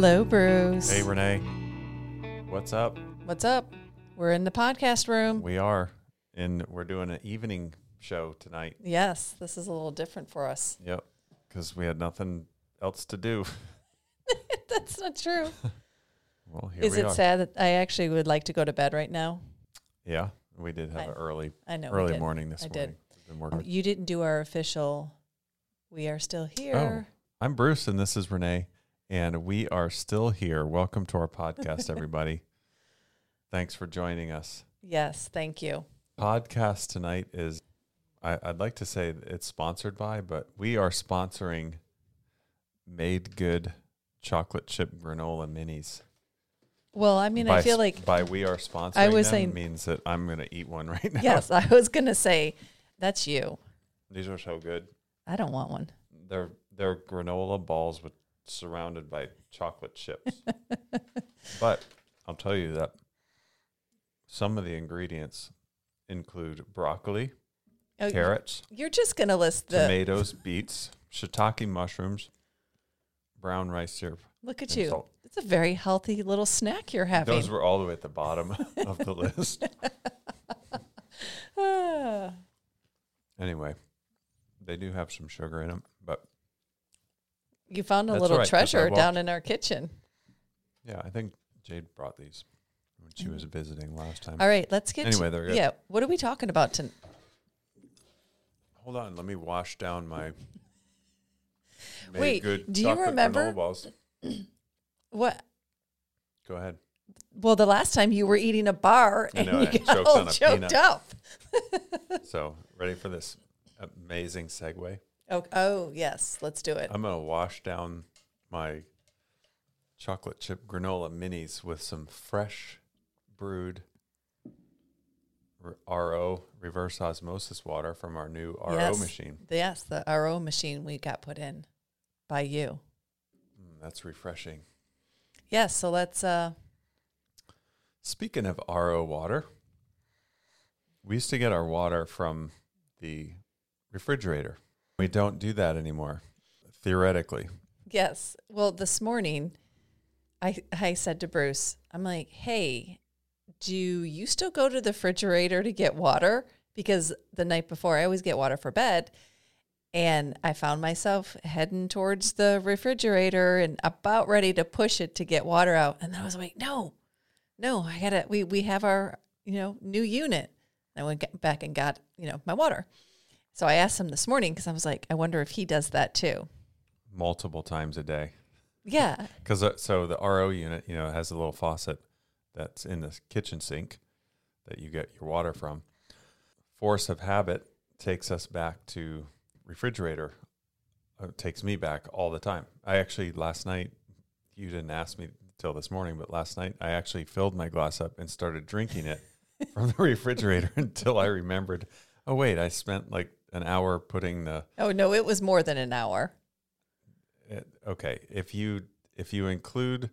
Hello, Bruce. Hey, Renee. What's up? What's up? We're in the podcast room. We are, and we're doing an evening show tonight. Yes, this is a little different for us. Yep, because we had nothing else to do. That's not true. Well, here is we it are. sad that I actually would like to go to bed right now? Yeah, we did have I- an early, I know. early morning this morning. I morning. did. You didn't do our official. We are still here. Oh, I'm Bruce, and this is Renee, and we are still here. Welcome to our podcast, everybody. Thanks for joining us. Yes, thank you. Podcast tonight is, I, I'd like to say it's sponsored by, but we are sponsoring Made Good chocolate chip granola minis. Well, I mean, by, I feel like by we are sponsoring I was saying- means that I'm going to eat one right now. yes, I was gonna say that's you. these are so good. I don't want one. They're they're granola balls with surrounded by chocolate chips. but I'll tell you that some of the ingredients include broccoli, Oh, carrots, You're just gonna list the. tomatoes, beets, shiitake mushrooms, brown rice syrup. Look at you. salt. It's a very healthy little snack you're having. Those were all the way at the bottom of the list. Ah. Anyway, they do have some sugar in them, you found a That's little right, treasure down in our kitchen. yeah, I think Jade brought these when she was visiting last time. All right, let's get Anyway, to, yeah. What are we talking about tonight? Hold on, let me wash down my Wait, good do you remember-. What? Go ahead. Well, the last time you were eating a bar and know, you I got all choked up. So, ready for this amazing segue? Oh, oh, yes, let's do it. I'm going to wash down my chocolate chip granola minis with some fresh brewed RO reverse osmosis water from our new RO Yes. machine. Yes, the RO machine we got put in by you. Mm, that's refreshing. Yes, so let's. uh Speaking of RO water, we used to get our water from the refrigerator. We don't do that anymore, theoretically. Yes. Well, this morning, I I said to Bruce, I'm like, hey, do you still go to the refrigerator to get water? Because the night before, I always get water for bed. And I found myself heading towards the refrigerator and about ready to push it to get water out. And then I was like, no, no, I gotta, we, we have our, you know, new unit. I went back and got, you know, my water. So I asked him this morning because I was like, I wonder if he does that too. multiple times a day. Yeah. Because uh, so the RO unit, you know, has a little faucet that's in the kitchen sink that you get your water from. Force of habit takes us back to refrigerator. Uh, takes me back all the time. I actually last night, you didn't ask me till this morning, but last night I actually filled my glass up and started drinking it from the refrigerator until I remembered. Oh wait, I spent like an hour putting the Oh no, it was more than an hour. it, okay, if you if you include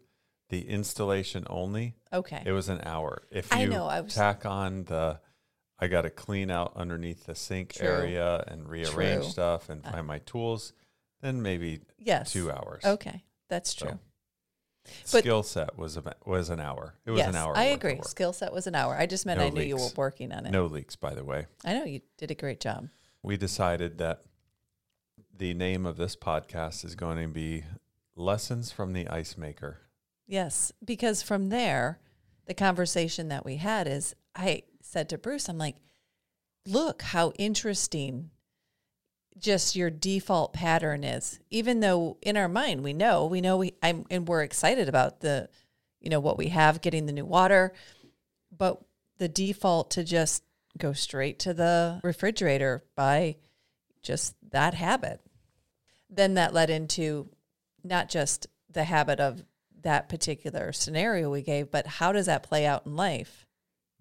the installation only, Okay. it was an hour. If you I know, I was- tack on the I got to clean out underneath the sink True. area and rearrange True. stuff and Uh, find my tools, then maybe yes. 2 hours. Okay, that's So, true. But- Skill set was a, was an hour. It was yes, an hour. I agree. Skill set was an hour. I just meant No I knew you were working on it. No leaks by the way. I know you did a great job. We decided that the name of this podcast is going to be Lessons from the Ice Maker. Yes, because from there, the conversation that we had is I said to Bruce, I'm like, look how interesting just your default pattern is. Even though in our mind we know, we know we I'm and we're excited about the you know what we have getting the new water, but the default to just go straight to the refrigerator by just that habit. Then that led into not just the habit of that particular scenario we gave, but how does that play out in life?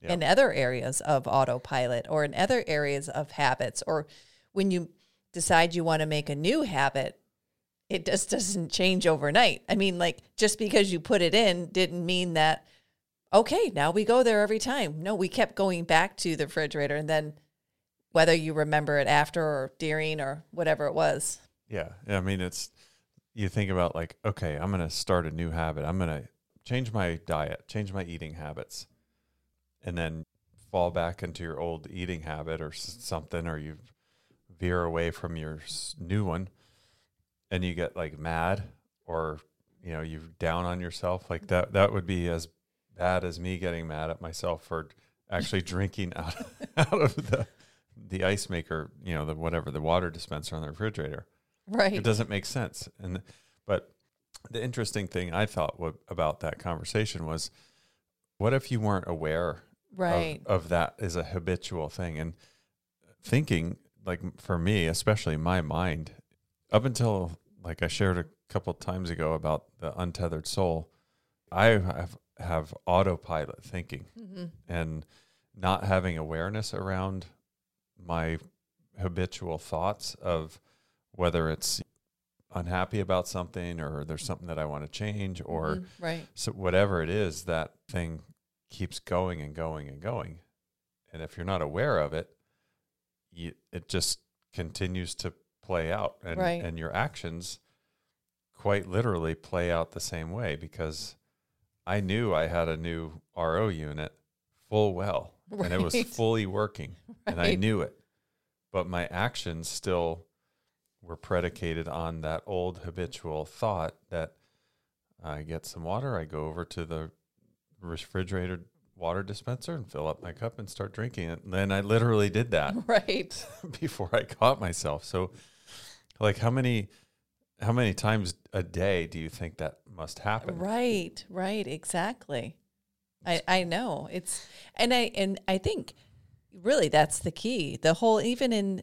Yeah. In other areas of autopilot or in other areas of habits, or when you decide you want to make a new habit, it just doesn't change overnight. I mean, like just because you put it in didn't mean that, okay, now we go there every time. No, we kept going back to the refrigerator and then whether you remember it after or during or whatever it was. Yeah, I mean it's you think about like, okay, I'm going to start a new habit. I'm going to change my diet, change my eating habits, and then fall back into your old eating habit or something, or you veer away from your new one, and you get like mad or you know you down on yourself like that. That would be as bad as me getting mad at myself for actually drinking out out of the the ice maker, you know, the whatever the water dispenser on the refrigerator. Right. It doesn't make sense. And but the interesting thing I thought wa- about that conversation was, what if you weren't aware right. of, of that as a habitual thing and thinking like for me, especially my mind, up until like I shared a couple times ago about the untethered soul, I have have autopilot thinking hmm and not having awareness around my habitual thoughts of whether it's unhappy about something or there's something that I want to change or Mhm. right. so whatever it is that thing keeps going and going and going and if you're not aware of it you, it just continues to play out and Right. and your actions quite literally play out the same way because I knew I had a new RO unit full well and it was fully working and I knew it but my actions still were predicated on that old habitual thought that I get some water, I go over to the refrigerator water dispenser and fill up my cup and start drinking it. And then I literally did that Right. before I caught myself. So like how many how many times a day do you think that must happen? Right, right, exactly. I I know. It's and I and I think really that's the key. The whole even in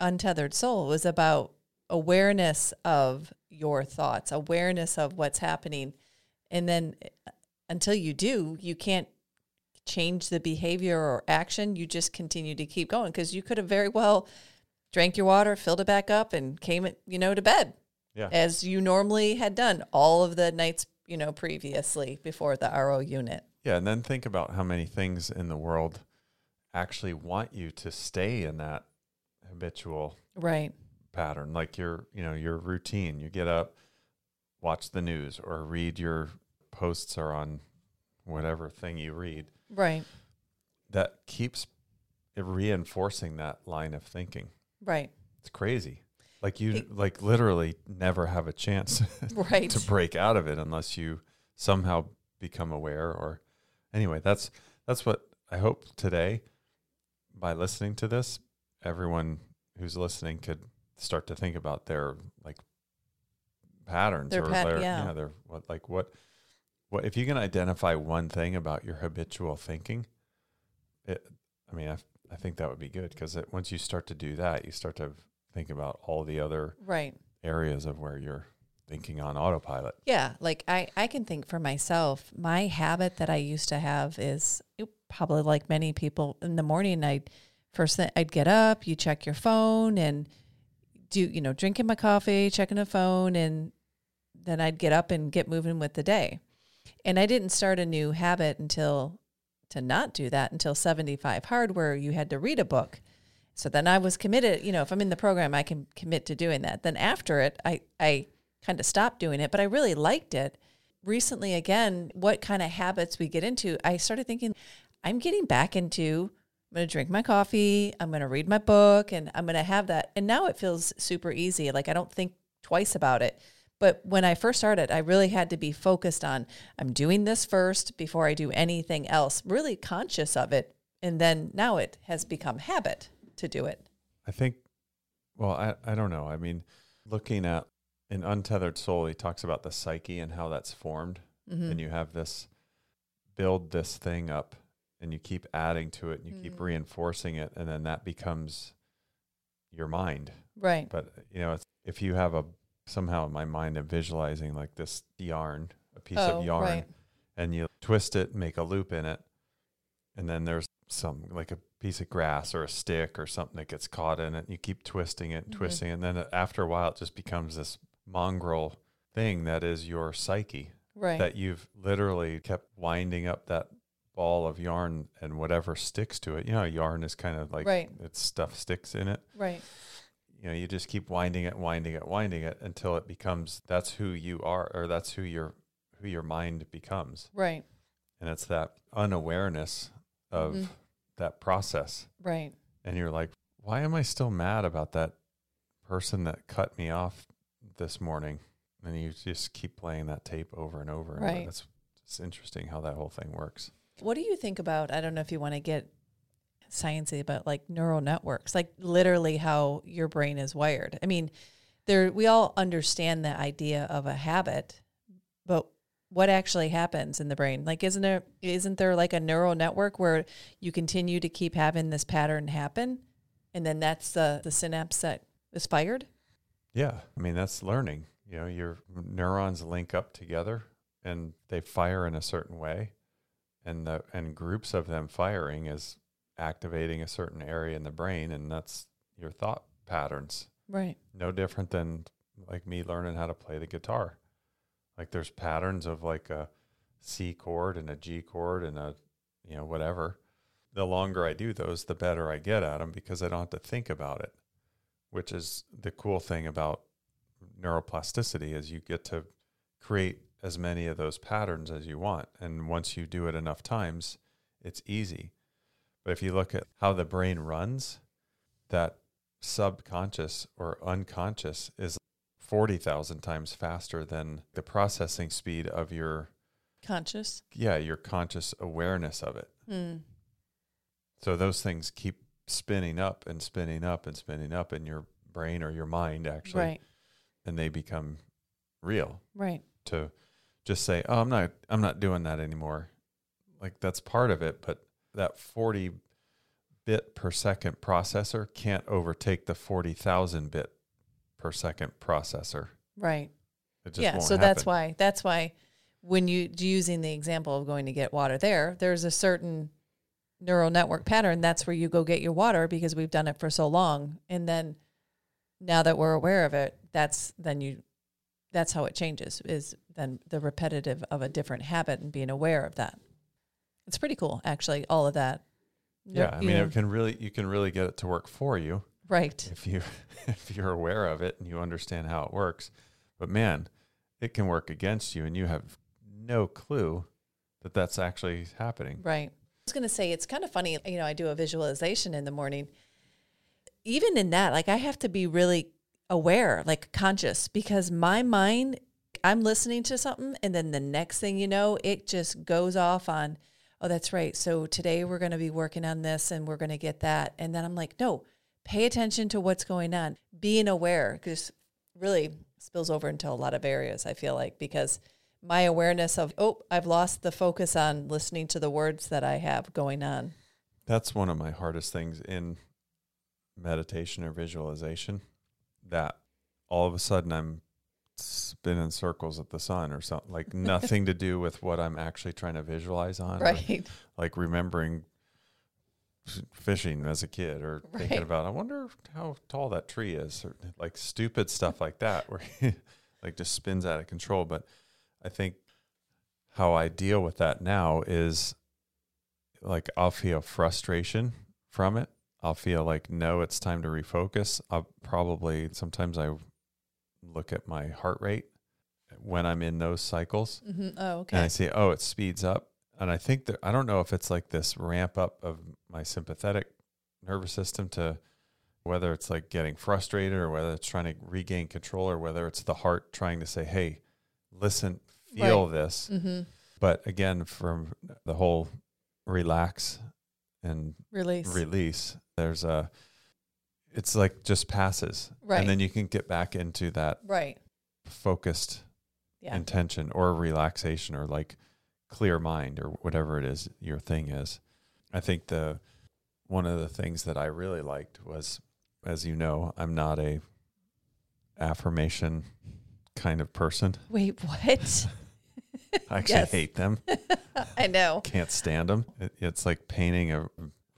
Untethered Soul was about awareness of your thoughts, awareness of what's happening. And then uh, until you do, you can't change the behavior or action. You just continue to keep going because you could have very well drank your water, filled it back up and came you know to bed Yeah. as you normally had done all of the nights, you know, previously before the RO unit. Yeah, and then think about how many things in the world actually want you to stay in that habitual Right. pattern like your you know your routine you get up watch the news or read your posts or on whatever thing you read Right. that keeps reinforcing that line of thinking Right. it's crazy like you like literally never have a chance Right. to break out of it unless you somehow become aware or anyway that's that's what i hope today by listening to this everyone who's listening could start to think about their like patterns Their or pat- their yeah. their what like what what if you can identify one thing about your habitual thinking it i mean i, I think that would be good because once you start to do that you start to think about all the other right. areas of where you're thinking on autopilot Yeah, like I I can think for myself, my habit that I used to have is probably like many people in the morning I'd first thing I'd get up, you check your phone and do you know, drinking my coffee, checking the phone and then I'd get up and get moving with the day. And I didn't start a new habit until to not do that until 75 hard where you had to read a book. So then I was committed, you know, if I'm in the program, I can commit to doing that. Then after it, I, I kind of stopped doing it, but I really liked it. Recently, again, what kind of habits we get into, I started thinking, I'm getting back into, I'm going to drink my coffee, I'm going to read my book, and I'm going to have that. And now it feels super easy. Like I don't think twice about it. But when I first started, I really had to be focused on, I'm doing this first before I do anything else, really conscious of it. And then now it has become habit to do it. I think, well, I, I don't know. I mean, looking at an Untethered Soul, he talks about the psyche and how that's formed. Mhm. And you have this build this thing up and you keep adding to it and you keep Mhm. reinforcing it. And then that becomes your mind. Right. But, you know, it's, if you have a somehow in my mind, I'm visualizing like this yarn, a piece Oh, of yarn, right. and you twist it, make a loop in it. And then there's some like a piece of grass or a stick or something that gets caught in it. And you keep twisting it and Mhm. twisting it. And then after a while, it just becomes this mongrel thing that is your psyche Right. that you've literally kept winding up that ball of yarn and whatever sticks to it. You know, yarn is kind of like Right. its stuff sticks in it. right. you know, you just keep winding it, winding it, winding it until it becomes that's who you are or that's who your who your mind becomes. Right. And it's that unawareness of Mhm. That process. Right. And you're like, why am I still mad about that person that cut me off this morning? And you just keep playing that tape over and over. And. Right. That's it's interesting how that whole thing works. What do you think about? I don't know if you want to get sciencey, but like neural networks, like literally how your brain is wired. I mean, there we all understand the idea of a habit, but what actually happens in the brain? Like, isn't there isn't there like a neural network where you continue to keep having this pattern happen, and then that's the the synapse that is fired? Yeah. I mean, that's learning. You know, your neurons link up together and they fire in a certain way. And the and groups of them firing is activating a certain area in the brain and that's your thought patterns. Right. No different than like me learning how to play the guitar. Like there's patterns of like a C chord and a G chord and a you know whatever. The longer I do those, the better I get at them because I don't have to think about it. Which is the cool thing about neuroplasticity is you get to create as many of those patterns as you want and once you do it enough times, it's easy. But if you look at how the brain runs, that subconscious or unconscious is 40,000 times faster than the processing speed of your Conscious. yeah, your conscious awareness of it. Hmm. So those things keep spinning up and spinning up and spinning up in your brain or your mind actually Right. and they become real Right. to just say, "Oh, I'm not I'm not doing that anymore." Like that's part of it, but that 40 bit per second processor can't overtake the 40,000 bit per second processor. Right. It just yeah so that's why that's why when you using the example of going to get water there there's a certain neural network pattern that's where you go get your water because we've done it for so long and then now that we're aware of it that's then you that's how it changes is then the repetitive of a different habit and being aware of that it's pretty cool actually all of that Yeah, I mean it can really you can really get it to work for you. Right if you if you're aware of it and you understand how it works. But man, it can work against you and you have no clue that that's actually happening. Right. I was going to say it's kind of funny. You know, I do a visualization in the morning. Even in that, like I have to be really aware, like conscious, because my mind, I'm listening to something, and then the next thing you know, it just goes off on, oh, that's right. So today we're going to be working on this and we're going to get that. And then I'm like, no, pay attention to what's going on, being aware, because really spills over into a lot of areas, I feel like, because my awareness of, oh, I've lost the focus on listening to the words that I have going on. That's one of my hardest things in meditation or visualization that all of a sudden I'm spinning circles at the sun or something like nothing to do with what I'm actually trying to visualize on. Right. like remembering fishing as a kid or thinking Right. about I wonder how tall that tree is or like stupid stuff like that where like just spins out of control but I think how I deal with that now is like I'll feel frustration from it I'll feel like no it's time to refocus I'll probably sometimes I look at my heart rate when I'm in those cycles hmm Oh, okay. and I see, oh, it speeds up. And I think that I don't know if it's like this ramp up of my sympathetic nervous system to whether it's like getting frustrated or whether it's trying to regain control or whether it's the heart trying to say, hey, listen, feel this. hmm But again, from the whole relax and Release. release, there's a, it's like just passes. Right. And then you can get back into that right. focused Yeah. intention or relaxation or like clear mind or whatever it is your thing is. I think the one of the things that I really liked was as you know, I'm not a affirmation kind of person. Wait, what? I actually Yes. hate them. I know. Can't stand them. It, it's like painting a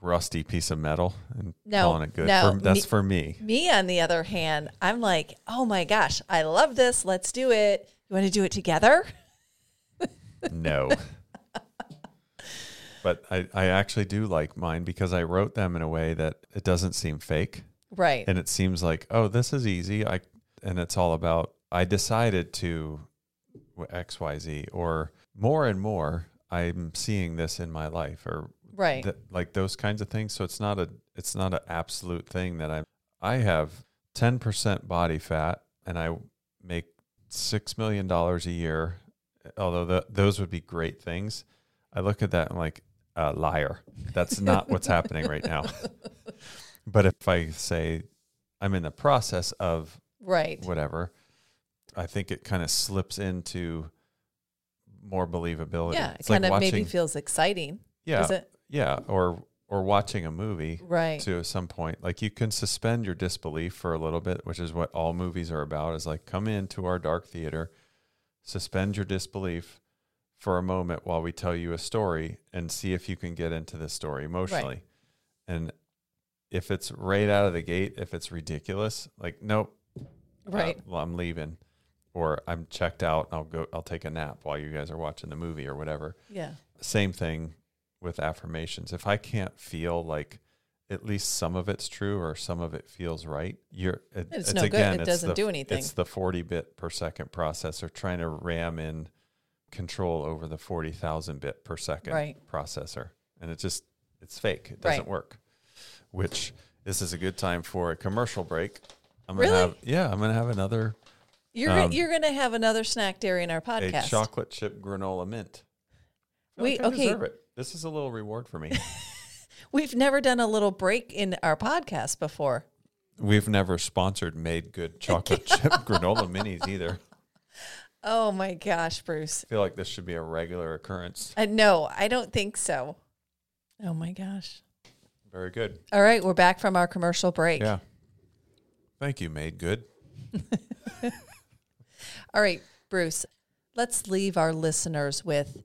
rusty piece of metal and No, calling it good. no, for, that's me- for me. Me, on the other hand, I'm like, oh my gosh, I love this. Let's do it. You want to do it together? No. but I, I actually do like mine because I wrote them in a way that it doesn't seem fake. Right. and it seems like oh this is easy i and it's all about i decided to xyz or more and more i'm seeing this in my life or right. th- like those kinds of things so it's not a it's not an absolute thing that i i have 10% body fat and i make 6 million dollars a year although th those would be great things i look at that and like uh, liar that's not what's happening right now but if i say i'm in the process of right. whatever i think it kind of slips into more believability Yeah. It it's like kind of watching maybe feels exciting. yeah yeah or or watching a movie Right. to some point like you can suspend your disbelief for a little bit which is what all movies are about is like come into our dark theater suspend your disbelief for a moment while we tell you a story and see if you can get into the story emotionally and if it's right out of the gate if it's ridiculous like nope uh, Right. well i'm leaving or i'm checked out i'll go i'll take a nap while you guys are watching the movie or whatever yeah. same thing with affirmations. If I can't feel like at least some of it's true or some of it feels right, you're it, It's no good. It it's doesn't the- do anything. It's the 40 bit per second processor trying to ram in control over the 40,000 bit per second Right. processor. And it just it's fake. It doesn't work. Which this is a good time for a commercial break. I'm Really? gonna have yeah, I'm gonna have another You're Um, you're going to have another snack during our podcast. a chocolate chip granola mint. We- like okay. deserve it. This is a little reward for me. We've never done a little break in our podcast before. We've never sponsored made good chocolate chip granola minis either. Oh my gosh, Bruce. I feel like this should be a regular occurrence. Uh, no, I don't think so. Oh my gosh. Very good. All right, we're back from our commercial break. Yeah. Thank you, made good. All right, Bruce, let's leave our listeners with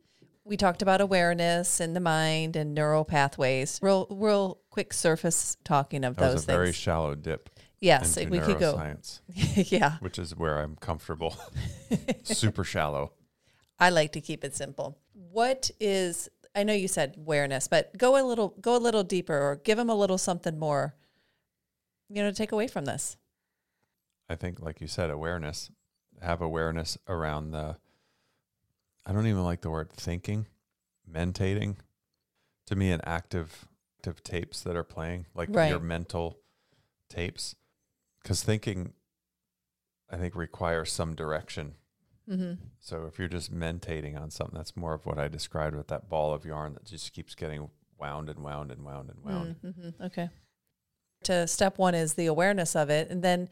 we talked about awareness and the mind and neural pathways. Real real quick surface talking of That those was a very shallow dip yes, we could go. yeah. which is where I'm comfortable. Super shallow. I like to keep it simple. What is I know you said awareness, but go a little go a little deeper or give them a little something more you know to take away from this. I think, like you said, awareness. Have awareness around the. I don't even like the word thinking, mentating. To me, an active, active tapes that are playing, like Right. your mental tapes, because thinking, I think, requires some direction. Mm-hmm. So if you're just mentating on something, that's more of what I described with that ball of yarn that just keeps getting wound and wound and wound and wound. Mm-hmm. Okay. To step one is the awareness of it, and then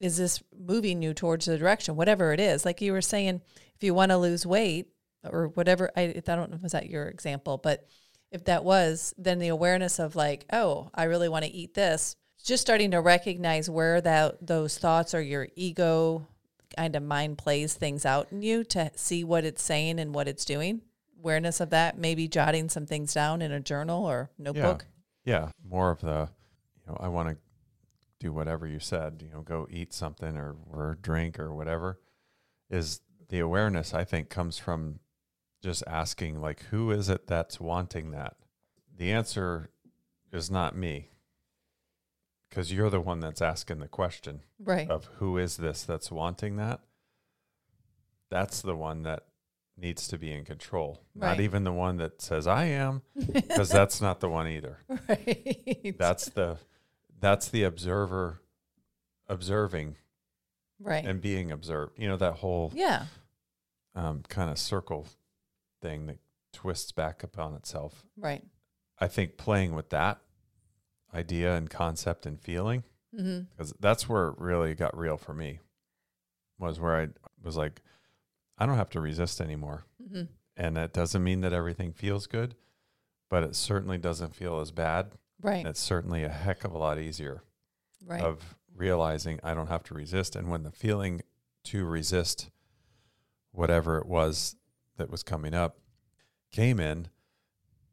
is this moving you towards the direction, whatever it is? Like you were saying, if you want to lose weight or whatever, I, I don't know, was that your example? But if that was, then the awareness of like, oh, I really want to eat this, just starting to recognize where that those thoughts or your ego kind of mind plays things out in you to see what it's saying and what it's doing. Awareness of that, maybe jotting some things down in a journal or notebook. Yeah, more of the, you know, I want to do whatever you said, you know, go eat something or, or drink or whatever, is the awareness, I think, comes from just asking, like, who is it that's wanting that? The answer is not me because you're the one that's asking the question Right. of who is this that's wanting that. That's the one that needs to be in control, not even the one that says, I am, because that's not the one either right. that's the that's the observer observing right. and being observed you know that whole yeah. um, kind of circle thing that twists back upon itself Right. i think playing with that idea and concept and feeling Mm-hmm. because that's where it really got real for me was where i was like i don't have to resist anymore Mm-hmm. and that doesn't mean that everything feels good but it certainly doesn't feel as bad Right. and it's certainly a heck of a lot easier right. of realizing I don't have to resist. And when the feeling to resist whatever it was that was coming up came in,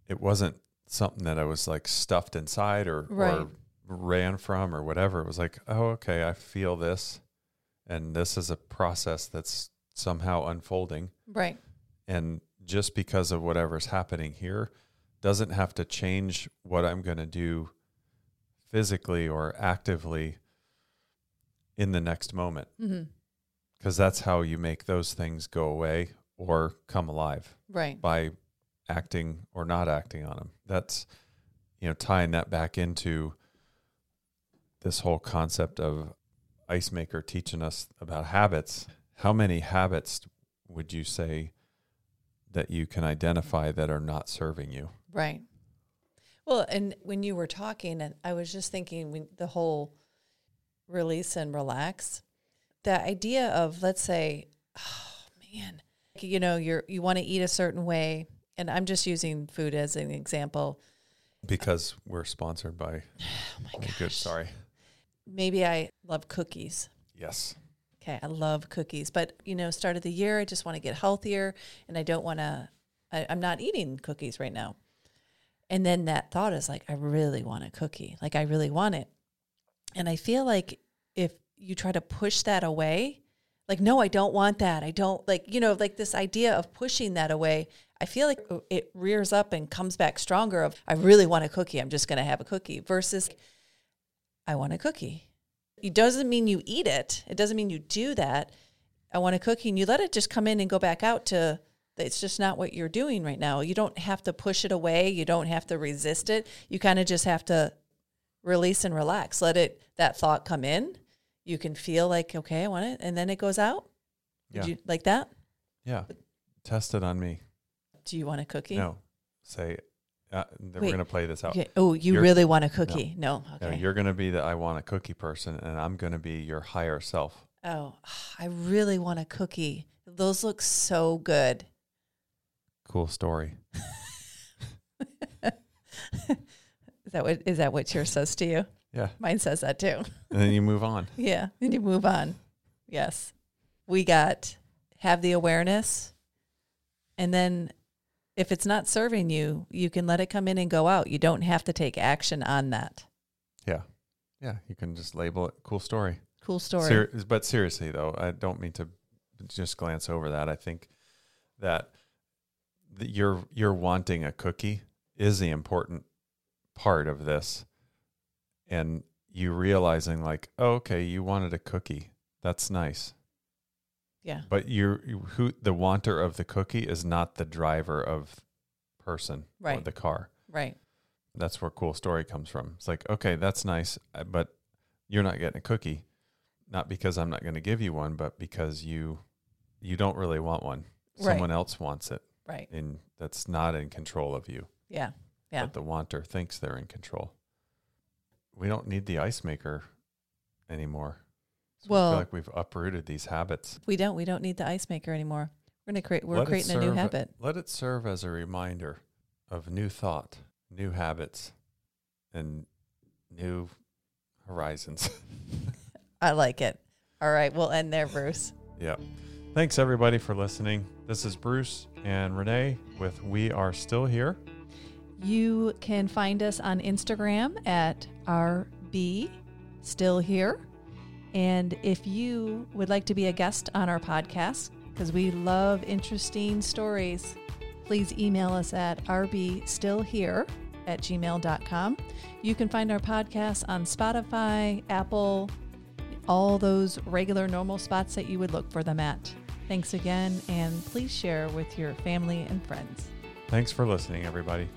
it wasn't something that I was like stuffed inside or, Right. or ran from or whatever. It was like, oh, okay, I feel this. And this is a process that's somehow unfolding. right. And just because of whatever's happening here doesn't have to change what I'm going to do physically or actively in the next moment Mm-hmm. because that's how you make those things go away or come alive Right. by acting or not acting on them. That's you know tying that back into this whole concept of ice maker teaching us about habits. How many habits would you say that you can identify that are not serving you? Right. Well, and when you were talking, and I was just thinking when the whole release and relax, the idea of let's say, oh man, you know, you're you want to eat a certain way, and I'm just using food as an example. Because we're sponsored by Oh my gosh. good sorry. Maybe I love cookies. Yes. Okay, I love cookies, but you know, start of the year, I just want to get healthier, and I don't want to. I'm not eating cookies right now. And then that thought is like, I really want a cookie. Like I really want it, and I feel like if you try to push that away, like no, I don't want that. I don't like you know like this idea of pushing that away. I feel like oh, it rears up and comes back stronger. Of I really want a cookie. I'm just going to have a cookie versus I want a cookie. It doesn't mean you eat it. It doesn't mean you do that. I want a cookie and you let it just come in and go back out to it's just not what you're doing right now. You don't have to push it away. You don't have to resist it. You kind of just have to release and relax. Let it that thought come in. You can feel like, okay, I want it, and then it goes out. Yeah. You like that? yeah. Test it on me. Do you want a cookie? No. Say uh, that we're going to play this out. Okay. Oh, you You're- really want a cookie? No. No, Okay. you're going to be the I want a cookie person, and I'm going to be your higher self. oh, I really want a cookie. Those look so good. Cool story. Is that what is that what yours says to you? Yeah. Mine says that too. And then you move on. Yeah. And you move on. Yes. We got have the awareness. And then if it's not serving you, you can let it come in and go out. You don't have to take action on that. Yeah. Yeah. You can just label it cool story. Cool story. Ser- but seriously, though, I don't mean to just glance over that. I think that you're you're wanting a cookie is the important part of this, and you realizing like, oh, okay, you wanted a cookie. That's nice, yeah. but you're you, who the wanter of the cookie is not the driver of person or the car. Right. That's where cool story comes from. It's like, okay, that's nice, uh, but you're not getting a cookie, not because I'm not going to give you one, but because you you don't really want one. Right. Someone else wants it, Right. and that's not in control of you. Yeah. Yeah. But the wanter thinks they're in control. We don't need the ice maker anymore. So I Well- feel like we've uprooted these habits. We don't we don't need the ice maker anymore. We're gonna create we're Let creating a new habit. Let it serve as a reminder of new thought, new habits, and new horizons. I like it. All right, we'll end there, Bruce. Yeah. Thanks everybody for listening. This is Bruce and Renee with We Are Still Here. You can find us on Instagram at RB Still Here. And if you would like to be a guest on our podcast, because we love interesting stories, please email us at rbstillhere at gmail.com. You can find our podcast on Spotify, Apple, all those regular normal spots that you would look for them at. Thanks again, and please share with your family and friends. Thanks for listening, everybody.